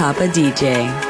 Papa DJ.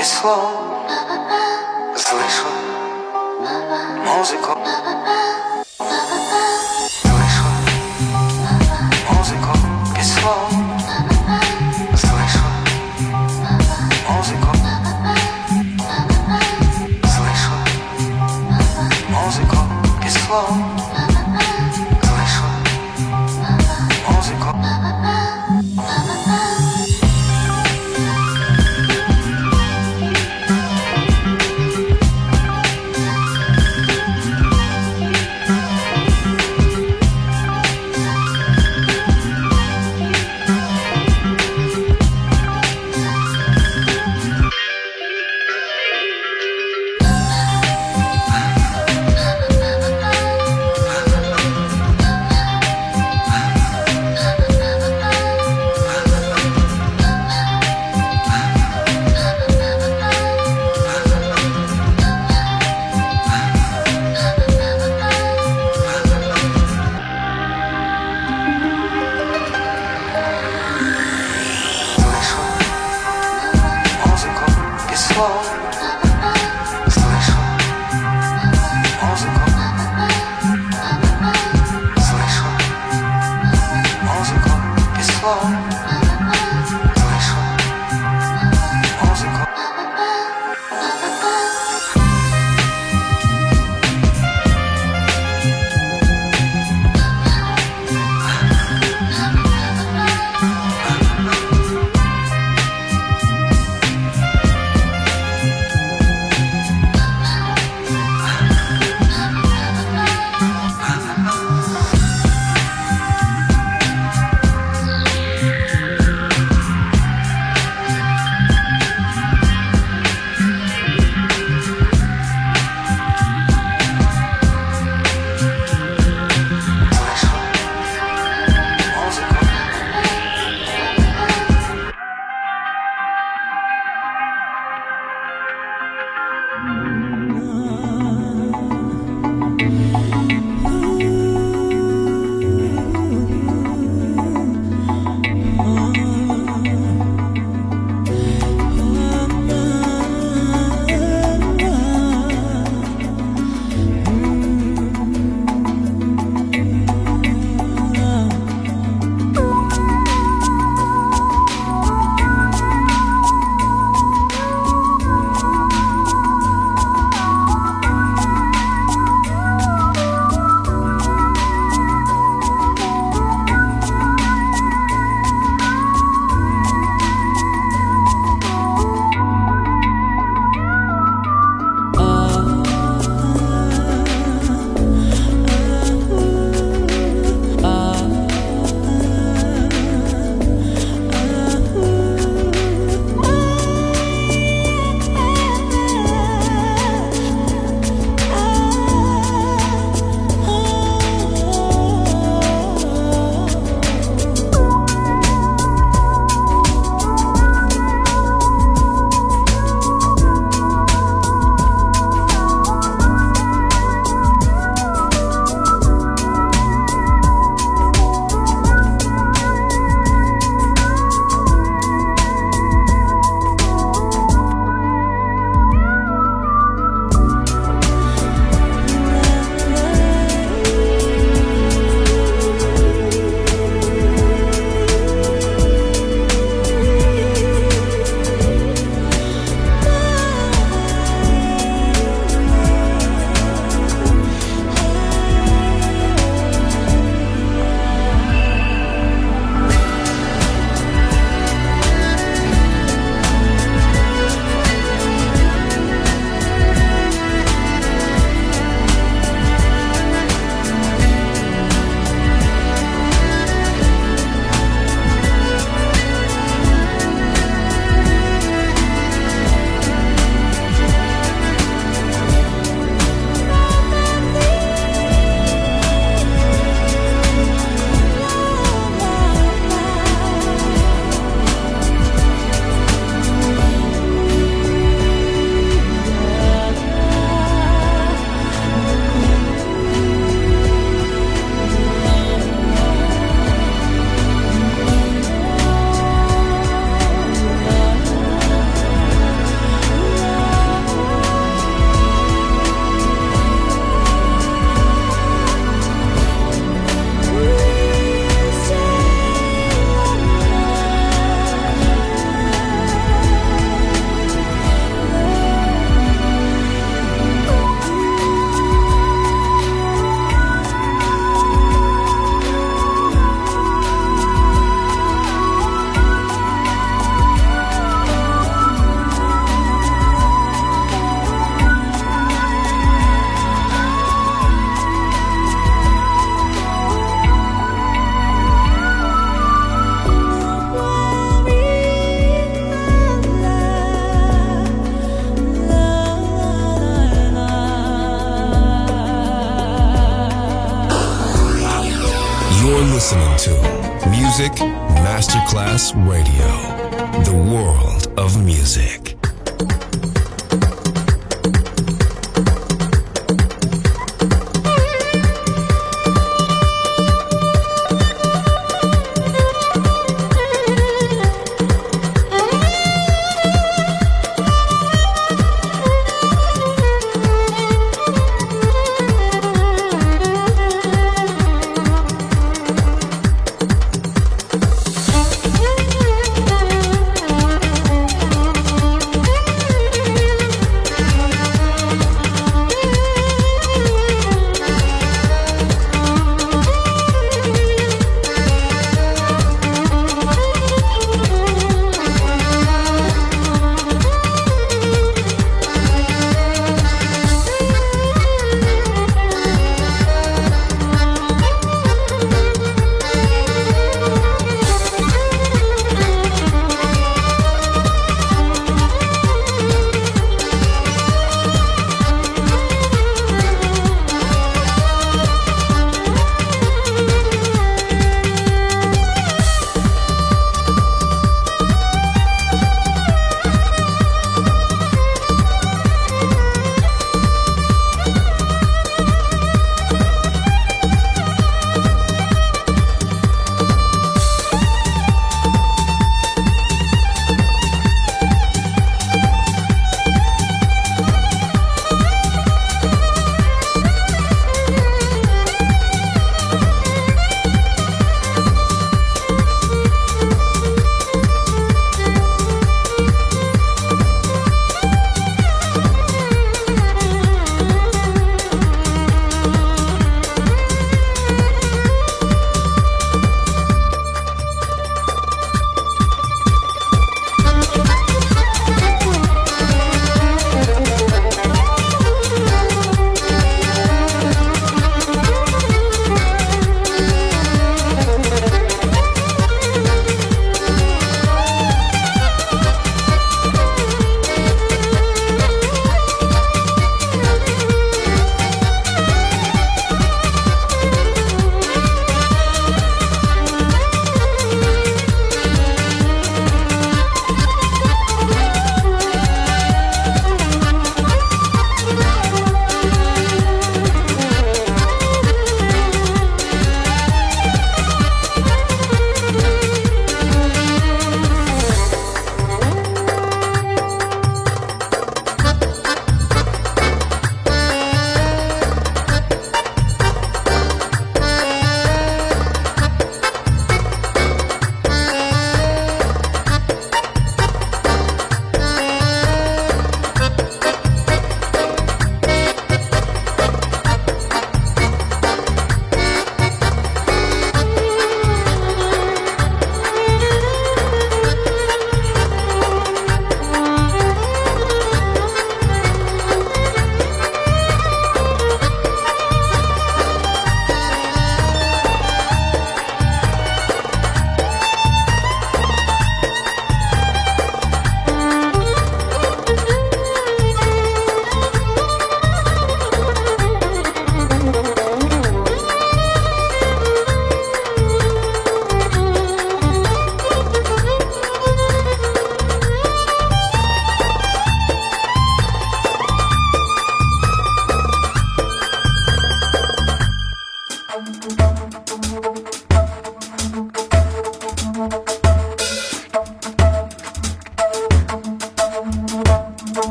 Тільки слов злишу музику. Злишу музику післов. Злишу музику. Злишу музику післов.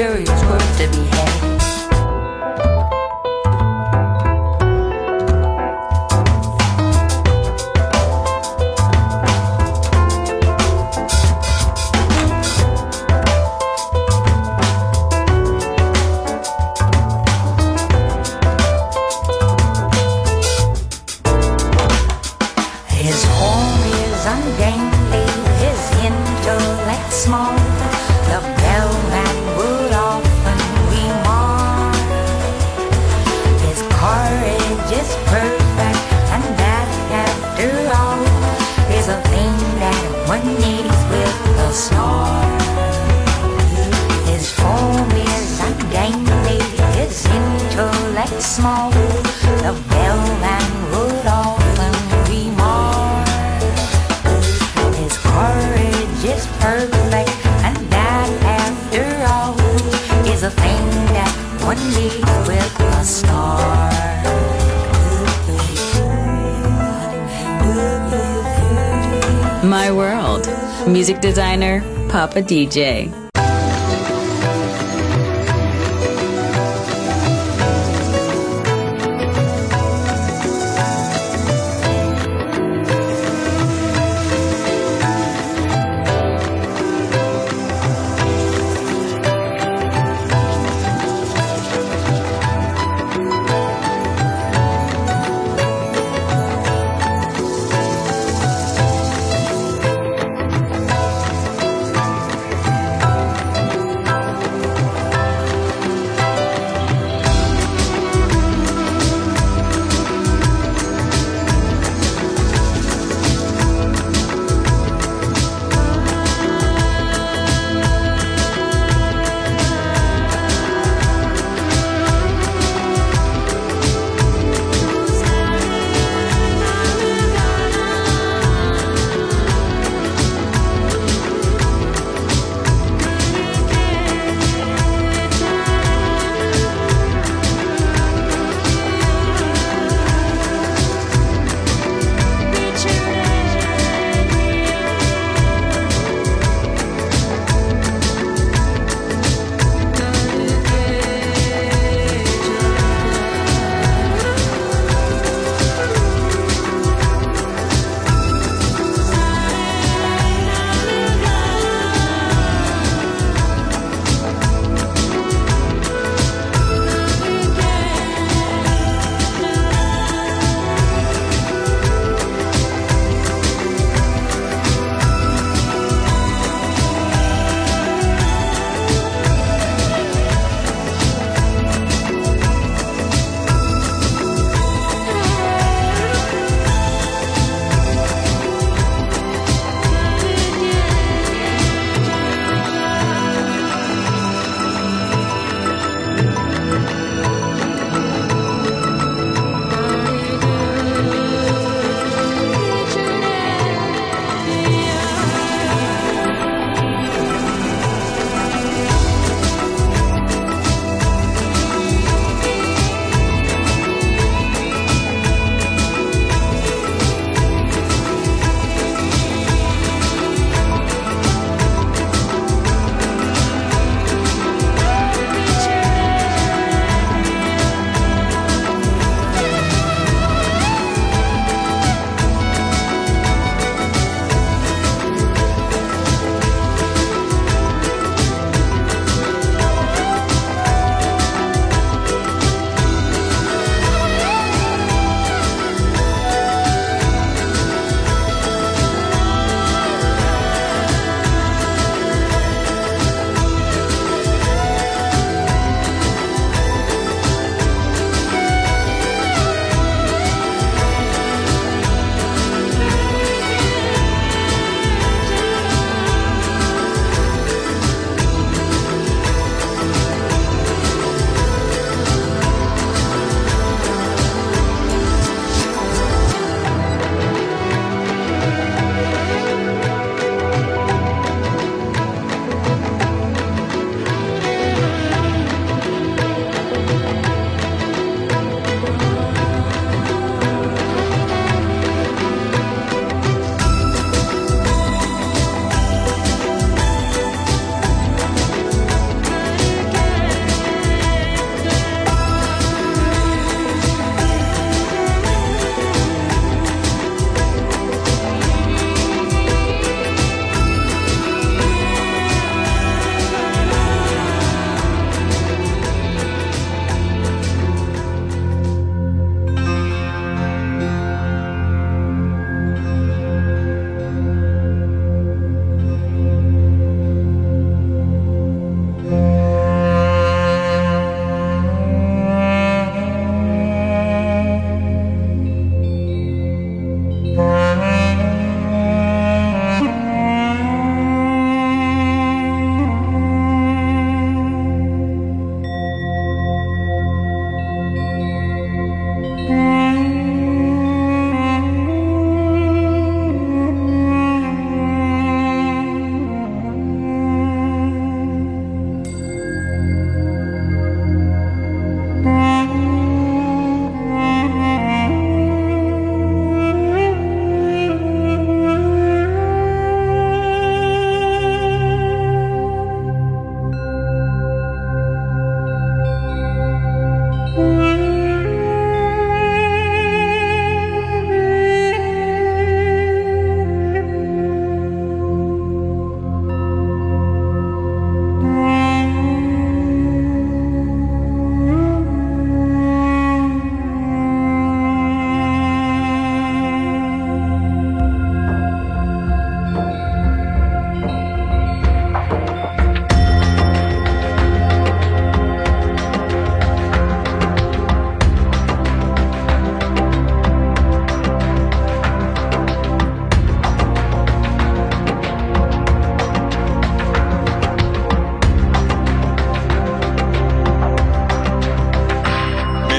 cherries. DJ.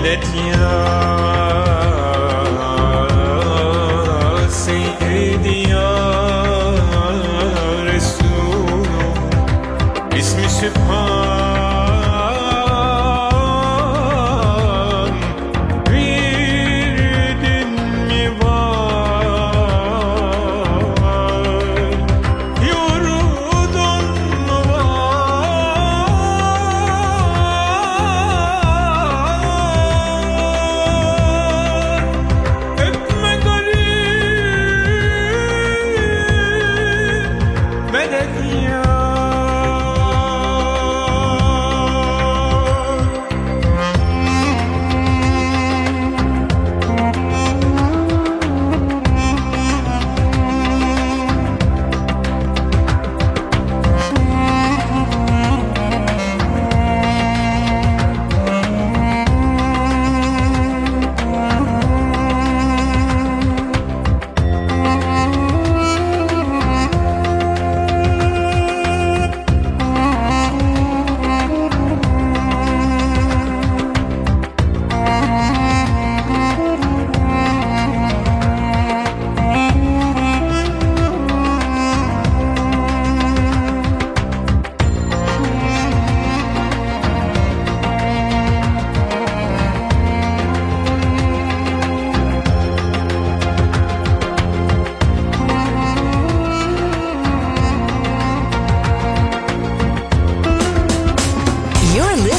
détient.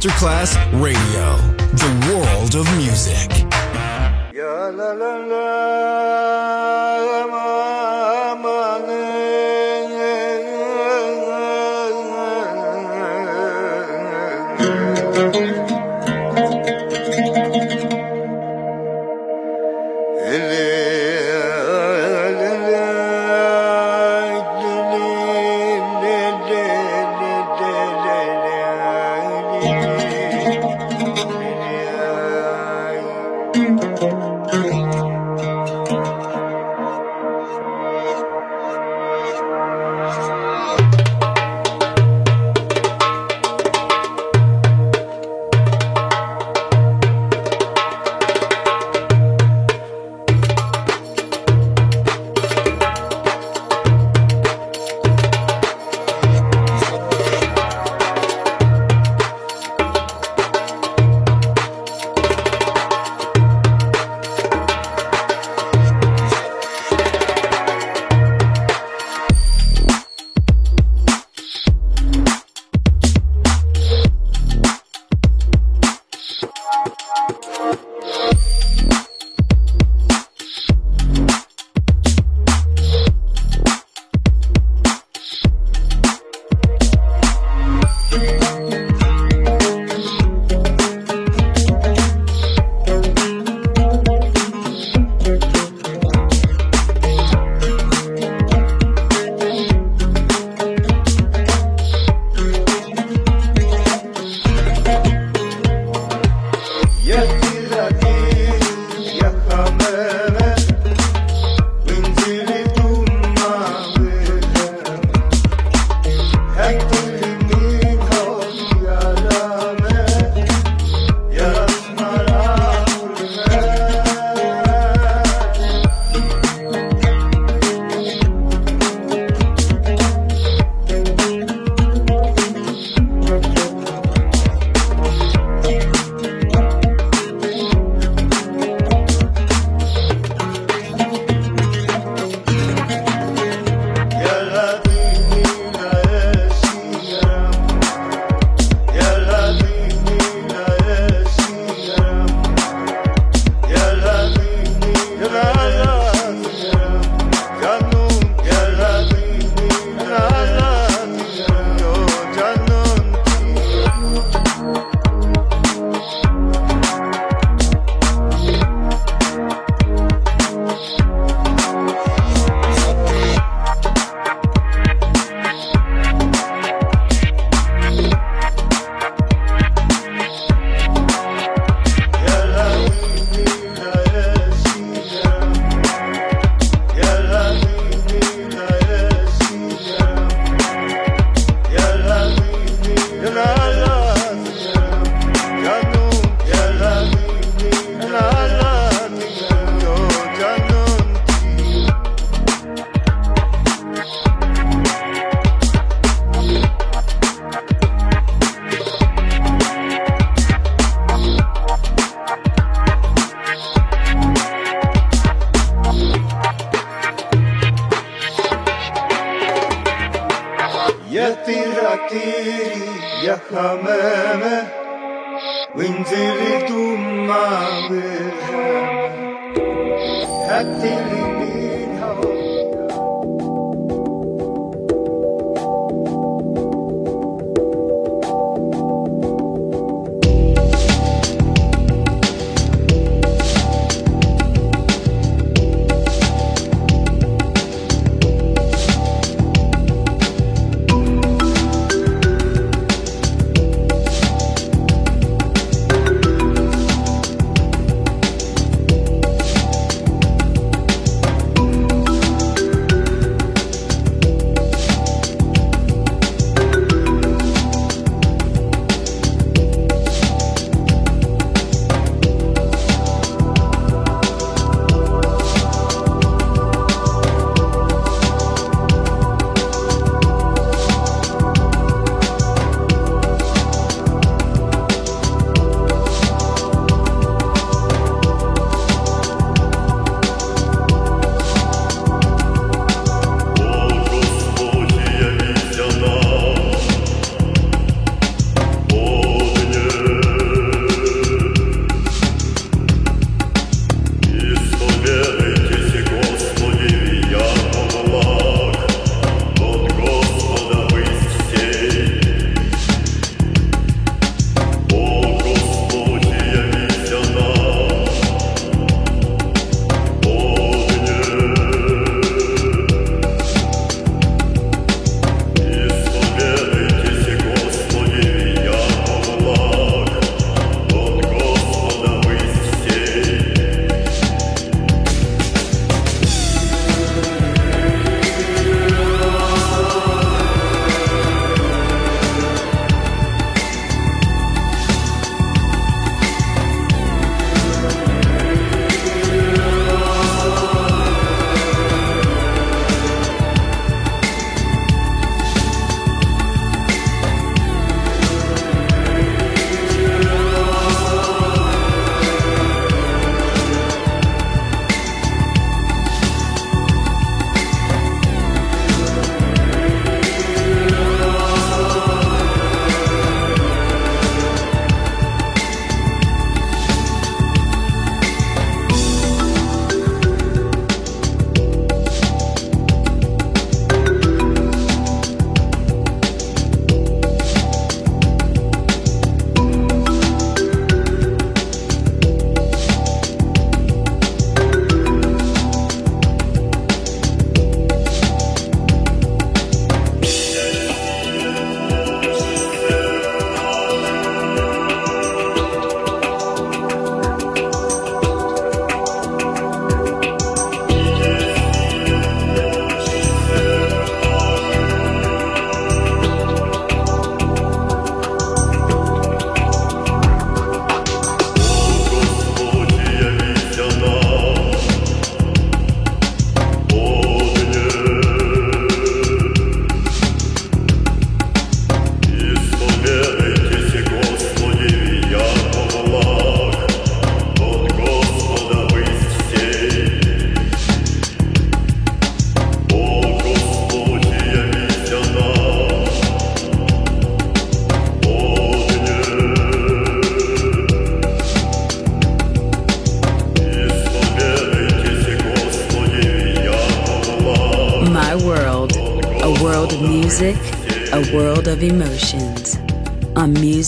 Masterclass